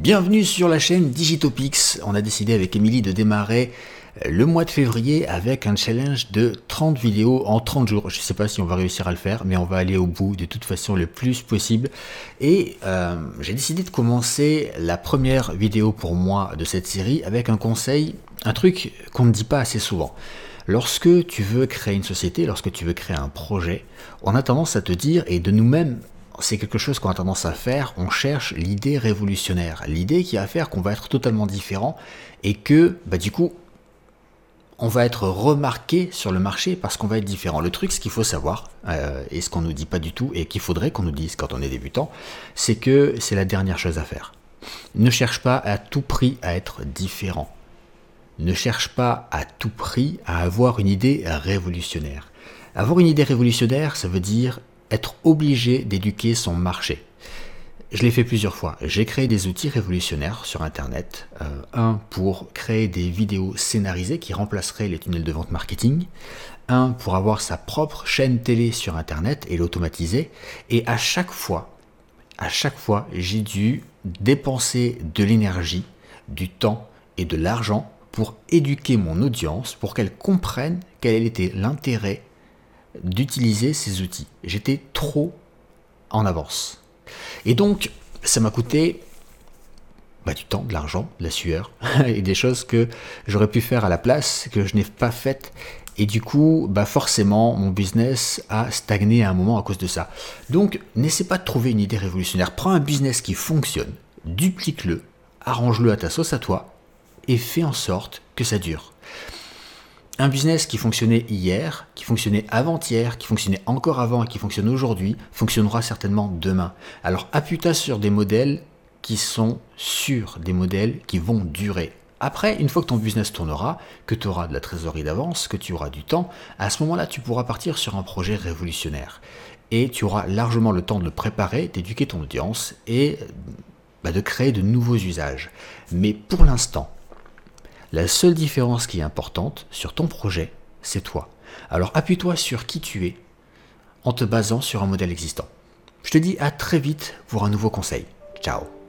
Bienvenue sur la chaîne Digitopix. On a décidé avec Émilie de démarrer le mois de février avec un challenge de 30 vidéos en 30 jours. Je ne sais pas si on va réussir à le faire, mais on va aller au bout de toute façon le plus possible. Et euh, j'ai décidé de commencer la première vidéo pour moi de cette série avec un conseil, un truc qu'on ne dit pas assez souvent. Lorsque tu veux créer une société, lorsque tu veux créer un projet, on a tendance à te dire, et de nous-mêmes, c'est quelque chose qu'on a tendance à faire, on cherche l'idée révolutionnaire, l'idée qui va faire qu'on va être totalement différent et que, bah, du coup, on va être remarqué sur le marché parce qu'on va être différent. Le truc, ce qu'il faut savoir, euh, et ce qu'on ne nous dit pas du tout, et qu'il faudrait qu'on nous dise quand on est débutant, c'est que c'est la dernière chose à faire. Ne cherche pas à tout prix à être différent. Ne cherche pas à tout prix à avoir une idée révolutionnaire. Avoir une idée révolutionnaire, ça veut dire être obligé d'éduquer son marché. Je l'ai fait plusieurs fois. J'ai créé des outils révolutionnaires sur Internet. Euh, un pour créer des vidéos scénarisées qui remplaceraient les tunnels de vente marketing. Un pour avoir sa propre chaîne télé sur Internet et l'automatiser. Et à chaque fois, à chaque fois, j'ai dû dépenser de l'énergie, du temps et de l'argent pour éduquer mon audience, pour qu'elle comprenne quel était l'intérêt d'utiliser ces outils. J'étais trop en avance. Et donc, ça m'a coûté bah, du temps, de l'argent, de la sueur, et des choses que j'aurais pu faire à la place, que je n'ai pas faites. Et du coup, bah forcément, mon business a stagné à un moment à cause de ça. Donc, n'essaie pas de trouver une idée révolutionnaire. Prends un business qui fonctionne, duplique-le, arrange-le à ta sauce à toi, et fais en sorte que ça dure. Un business qui fonctionnait hier, qui fonctionnait avant-hier, qui fonctionnait encore avant et qui fonctionne aujourd'hui, fonctionnera certainement demain. Alors appuie-toi sur des modèles qui sont sûrs, des modèles qui vont durer. Après, une fois que ton business tournera, que tu auras de la trésorerie d'avance, que tu auras du temps, à ce moment-là, tu pourras partir sur un projet révolutionnaire. Et tu auras largement le temps de le préparer, d'éduquer ton audience et bah, de créer de nouveaux usages. Mais pour l'instant, la seule différence qui est importante sur ton projet, c'est toi. Alors appuie-toi sur qui tu es en te basant sur un modèle existant. Je te dis à très vite pour un nouveau conseil. Ciao